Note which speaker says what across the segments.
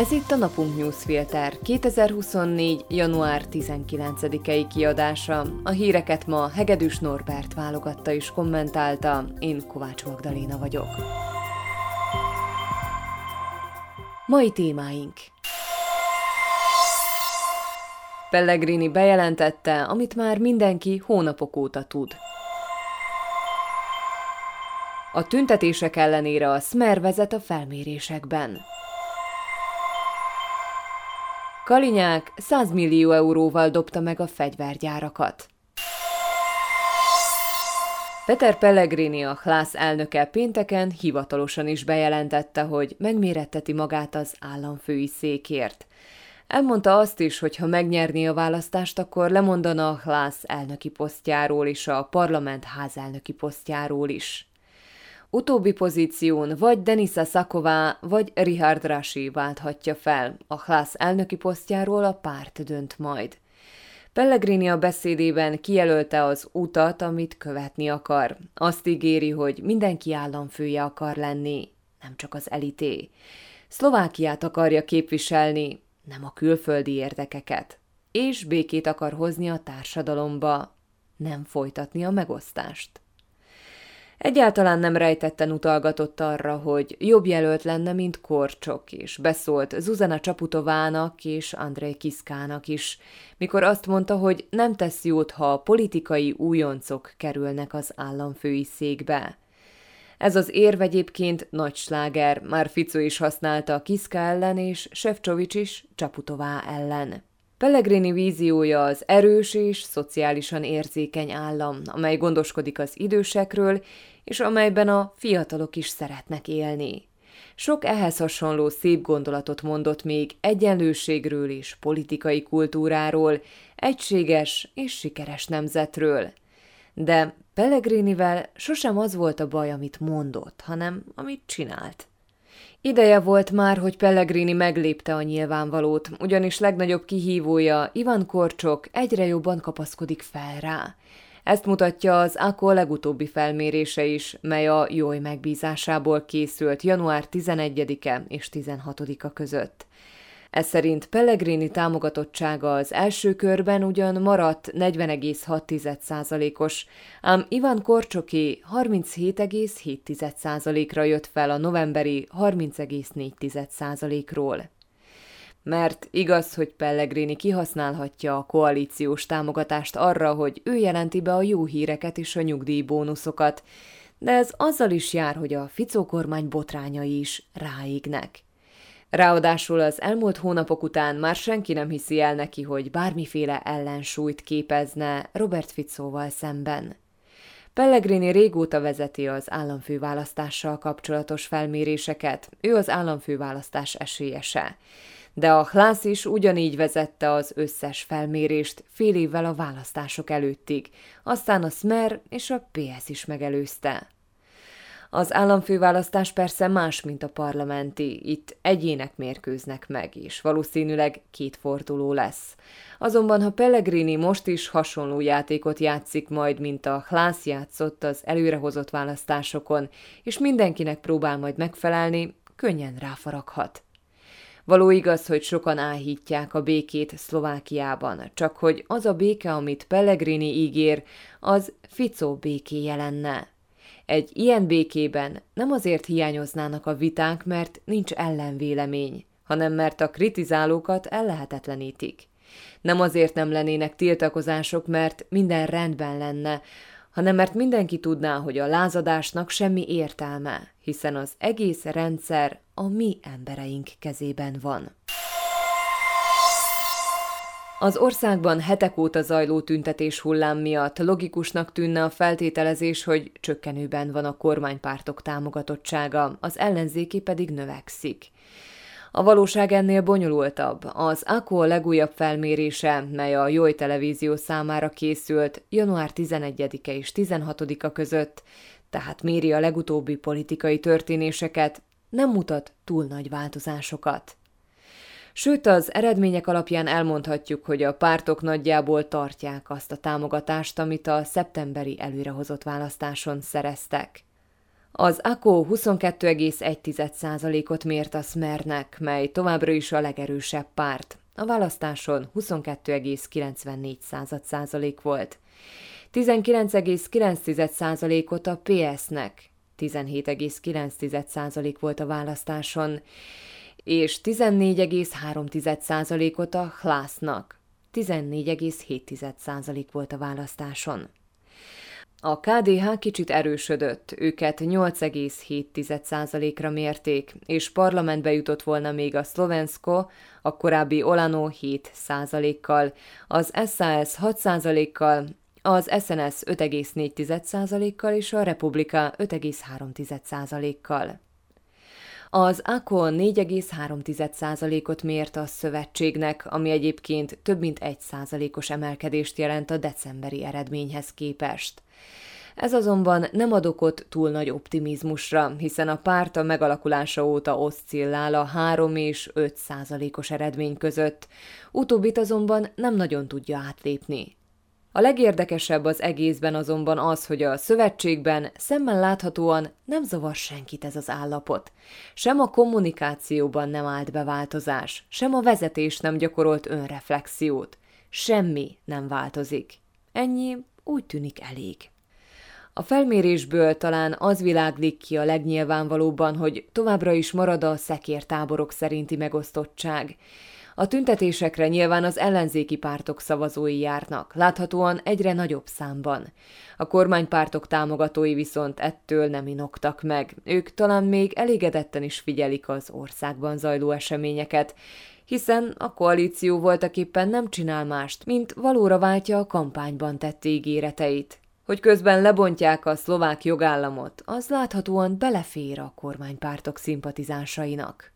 Speaker 1: Ez itt a Napunk Newsfilter 2024. január 19-i kiadása. A híreket ma Hegedűs Norbert válogatta és kommentálta, én Kovács Magdaléna vagyok. Mai témáink Pellegrini bejelentette, amit már mindenki hónapok óta tud. A tüntetések ellenére a Smer vezet a felmérésekben. Kalinyák 100 millió euróval dobta meg a fegyvergyárakat. Peter Pellegrini, a Hlász elnöke pénteken hivatalosan is bejelentette, hogy megméretteti magát az államfői székért. Elmondta azt is, hogy ha megnyerni a választást, akkor lemondana a Hlász elnöki posztjáról és a parlament házelnöki posztjáról is. Utóbbi pozíción vagy Denisa Szaková, vagy Richard Rashi válthatja fel. A Hlász elnöki posztjáról a párt dönt majd. Pellegrini a beszédében kijelölte az utat, amit követni akar. Azt ígéri, hogy mindenki államfője akar lenni, nem csak az elité. Szlovákiát akarja képviselni, nem a külföldi érdekeket. És békét akar hozni a társadalomba, nem folytatni a megosztást. Egyáltalán nem rejtetten utalgatott arra, hogy jobb jelölt lenne, mint Korcsok, és beszólt Zuzana Csaputovának és Andrei Kiszkának is, mikor azt mondta, hogy nem tesz jót, ha politikai újoncok kerülnek az államfői székbe. Ez az érv egyébként nagy sláger, már Fico is használta a Kiszka ellen, és Sefcsovics is Csaputová ellen. Pellegrini víziója az erős és szociálisan érzékeny állam, amely gondoskodik az idősekről, és amelyben a fiatalok is szeretnek élni. Sok ehhez hasonló szép gondolatot mondott még egyenlőségről és politikai kultúráról, egységes és sikeres nemzetről. De Pellegrinivel sosem az volt a baj, amit mondott, hanem amit csinált. Ideje volt már, hogy Pellegrini meglépte a nyilvánvalót, ugyanis legnagyobb kihívója Ivan Korcsok egyre jobban kapaszkodik fel rá. Ezt mutatja az AKO legutóbbi felmérése is, mely a Jói megbízásából készült január 11-e és 16-a között. Ez szerint Pellegrini támogatottsága az első körben ugyan maradt 40,6%-os, ám Ivan Korcsoki 37,7%-ra jött fel a novemberi 30,4%-ról. Mert igaz, hogy Pellegrini kihasználhatja a koalíciós támogatást arra, hogy ő jelenti be a jó híreket és a nyugdíjbónuszokat, de ez azzal is jár, hogy a Ficó kormány botrányai is ráégnek. Ráadásul az elmúlt hónapok után már senki nem hiszi el neki, hogy bármiféle ellensúlyt képezne Robert Ficóval szemben. Pellegrini régóta vezeti az államfőválasztással kapcsolatos felméréseket, ő az államfőválasztás esélyese. De a Hlász is ugyanígy vezette az összes felmérést fél évvel a választások előttig, aztán a Smer és a PS is megelőzte. Az államfőválasztás persze más, mint a parlamenti, itt egyének mérkőznek meg, és valószínűleg két forduló lesz. Azonban, ha Pellegrini most is hasonló játékot játszik majd, mint a Hlász játszott az előrehozott választásokon, és mindenkinek próbál majd megfelelni, könnyen ráfaraghat. Való igaz, hogy sokan áhítják a békét Szlovákiában, csak hogy az a béke, amit Pellegrini ígér, az Ficó békéje lenne. Egy ilyen békében nem azért hiányoznának a viták, mert nincs ellenvélemény, hanem mert a kritizálókat ellehetetlenítik. Nem azért nem lennének tiltakozások, mert minden rendben lenne, hanem mert mindenki tudná, hogy a lázadásnak semmi értelme, hiszen az egész rendszer a mi embereink kezében van. Az országban hetek óta zajló tüntetés hullám miatt logikusnak tűnne a feltételezés, hogy csökkenőben van a kormánypártok támogatottsága, az ellenzéki pedig növekszik. A valóság ennél bonyolultabb. Az AKO legújabb felmérése, mely a Joy televízió számára készült január 11-e és 16-a között, tehát méri a legutóbbi politikai történéseket, nem mutat túl nagy változásokat. Sőt, az eredmények alapján elmondhatjuk, hogy a pártok nagyjából tartják azt a támogatást, amit a szeptemberi előrehozott választáson szereztek. Az AKO 22,1%-ot mért a Smernek, mely továbbra is a legerősebb párt. A választáson 22,94% volt. 19,9%-ot a PS-nek, 17,9% volt a választáson, és 14,3%-ot a Hlásznak, 14,7% volt a választáson. A KDH kicsit erősödött, őket 8,7%-ra mérték, és parlamentbe jutott volna még a Szlovensko, a korábbi Olano 7%-kal, az SAS 6%-kal, az SNS 5,4%-kal és a Republika 5,3%-kal. Az ACO 4,3%-ot mért a szövetségnek, ami egyébként több mint 1%-os emelkedést jelent a decemberi eredményhez képest. Ez azonban nem ad okot túl nagy optimizmusra, hiszen a párt a megalakulása óta oszcillál a 3 és 5 százalékos eredmény között, utóbbit azonban nem nagyon tudja átlépni. A legérdekesebb az egészben azonban az, hogy a szövetségben szemmel láthatóan nem zavar senkit ez az állapot. Sem a kommunikációban nem állt be változás, sem a vezetés nem gyakorolt önreflexiót. Semmi nem változik. Ennyi úgy tűnik elég. A felmérésből talán az világlik ki a legnyilvánvalóbban, hogy továbbra is marad a szekértáborok szerinti megosztottság. A tüntetésekre nyilván az ellenzéki pártok szavazói járnak, láthatóan egyre nagyobb számban. A kormánypártok támogatói viszont ettől nem inoktak meg. Ők talán még elégedetten is figyelik az országban zajló eseményeket, hiszen a koalíció voltak éppen nem csinál mást, mint valóra váltja a kampányban tett ígéreteit. Hogy közben lebontják a szlovák jogállamot, az láthatóan belefér a kormánypártok szimpatizánsainak.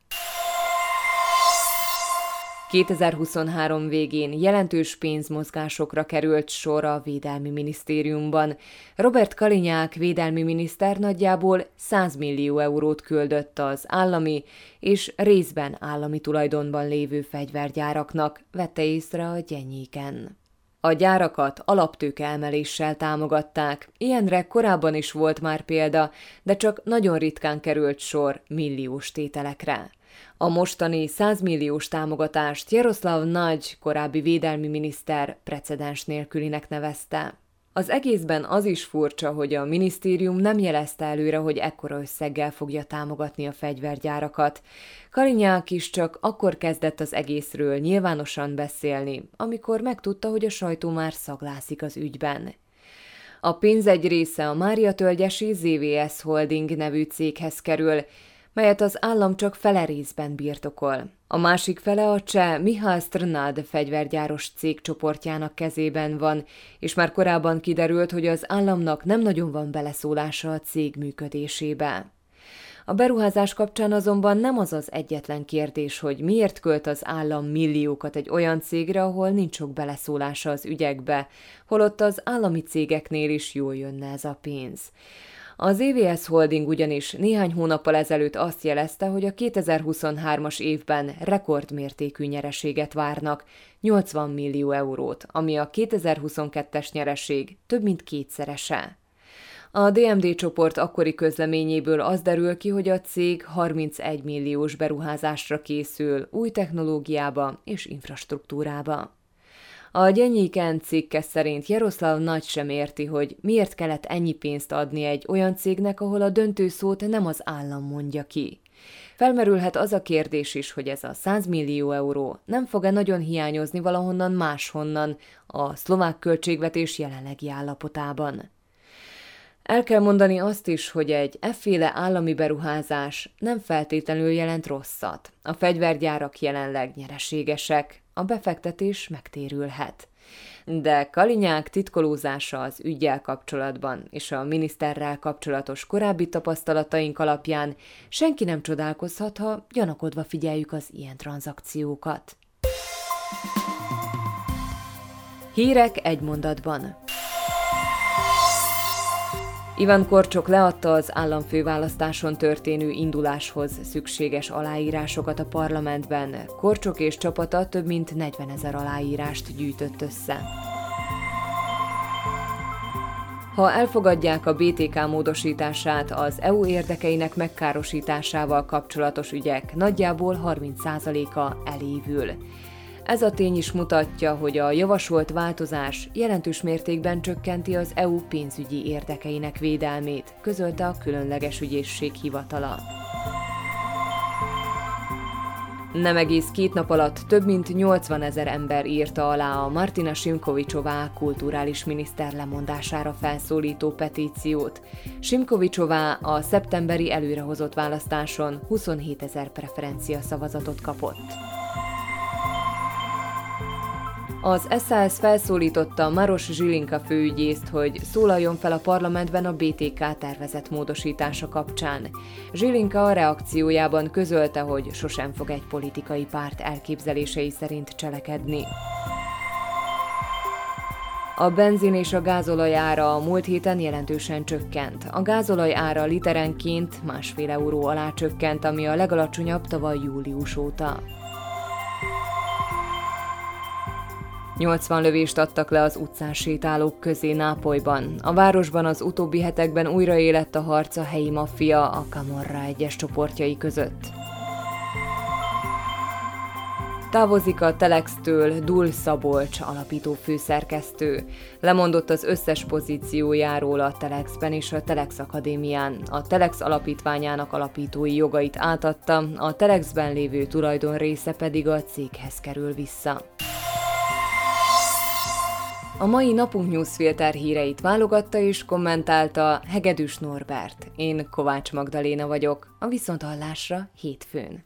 Speaker 1: 2023 végén jelentős pénzmozgásokra került sor a Védelmi Minisztériumban. Robert Kalinyák védelmi miniszter nagyjából 100 millió eurót küldött az állami és részben állami tulajdonban lévő fegyvergyáraknak, vette észre a gyenyéken. A gyárakat alaptőke emeléssel támogatták, ilyenre korábban is volt már példa, de csak nagyon ritkán került sor milliós tételekre. A mostani 100 milliós támogatást Jaroszlav Nagy, korábbi védelmi miniszter precedens nélkülinek nevezte. Az egészben az is furcsa, hogy a minisztérium nem jelezte előre, hogy ekkora összeggel fogja támogatni a fegyvergyárakat. Kalinyák is csak akkor kezdett az egészről nyilvánosan beszélni, amikor megtudta, hogy a sajtó már szaglászik az ügyben. A pénz egy része a Mária Tölgyesi ZVS Holding nevű céghez kerül, melyet az állam csak fele részben birtokol. A másik fele a cseh Mihály Strnad fegyvergyáros cég csoportjának kezében van, és már korábban kiderült, hogy az államnak nem nagyon van beleszólása a cég működésébe. A beruházás kapcsán azonban nem az az egyetlen kérdés, hogy miért költ az állam milliókat egy olyan cégre, ahol nincs sok beleszólása az ügyekbe, holott az állami cégeknél is jól jönne ez a pénz. Az EVS Holding ugyanis néhány hónappal ezelőtt azt jelezte, hogy a 2023-as évben rekordmértékű nyereséget várnak, 80 millió eurót, ami a 2022-es nyereség több mint kétszerese. A DMD csoport akkori közleményéből az derül ki, hogy a cég 31 milliós beruházásra készül új technológiába és infrastruktúrába. A Gyenyéken cikke szerint Jaroszláv nagy sem érti, hogy miért kellett ennyi pénzt adni egy olyan cégnek, ahol a döntő szót nem az állam mondja ki. Felmerülhet az a kérdés is, hogy ez a 100 millió euró nem fog-e nagyon hiányozni valahonnan máshonnan a szlovák költségvetés jelenlegi állapotában. El kell mondani azt is, hogy egy efféle állami beruházás nem feltétlenül jelent rosszat. A fegyvergyárak jelenleg nyereségesek, a befektetés megtérülhet. De Kalinyák titkolózása az ügyel kapcsolatban és a miniszterrel kapcsolatos korábbi tapasztalataink alapján senki nem csodálkozhat, ha gyanakodva figyeljük az ilyen tranzakciókat. Hírek egy mondatban. Ivan Korcsok leadta az államfőválasztáson történő induláshoz szükséges aláírásokat a parlamentben. Korcsok és csapata több mint 40 ezer aláírást gyűjtött össze. Ha elfogadják a BTK módosítását, az EU érdekeinek megkárosításával kapcsolatos ügyek nagyjából 30%-a elévül. Ez a tény is mutatja, hogy a javasolt változás jelentős mértékben csökkenti az EU pénzügyi érdekeinek védelmét, közölte a különleges ügyészség hivatala. Nem egész két nap alatt több mint 80 ezer ember írta alá a Martina Simkovicsová kulturális miniszter lemondására felszólító petíciót. Simkovicsová a szeptemberi előrehozott választáson 27 ezer preferencia szavazatot kapott. Az SAS felszólította Maros Zsilinka főügyészt, hogy szólaljon fel a parlamentben a BTK tervezett módosítása kapcsán. Zsilinka a reakciójában közölte, hogy sosem fog egy politikai párt elképzelései szerint cselekedni. A benzin és a gázolaj ára a múlt héten jelentősen csökkent. A gázolaj ára literenként másfél euró alá csökkent, ami a legalacsonyabb tavaly július óta. 80 lövést adtak le az utcán sétálók közé Nápolyban. A városban az utóbbi hetekben újraélett a harc a helyi maffia a Camorra egyes csoportjai között. Távozik a Telex-től Dul Szabolcs alapító főszerkesztő. Lemondott az összes pozíciójáról a Telexben és a Telex Akadémián. A Telex alapítványának alapítói jogait átadta, a Telexben lévő tulajdon része pedig a céghez kerül vissza. A mai napunk newsfilter híreit válogatta és kommentálta Hegedűs Norbert. Én Kovács Magdaléna vagyok, a Viszonthallásra hétfőn.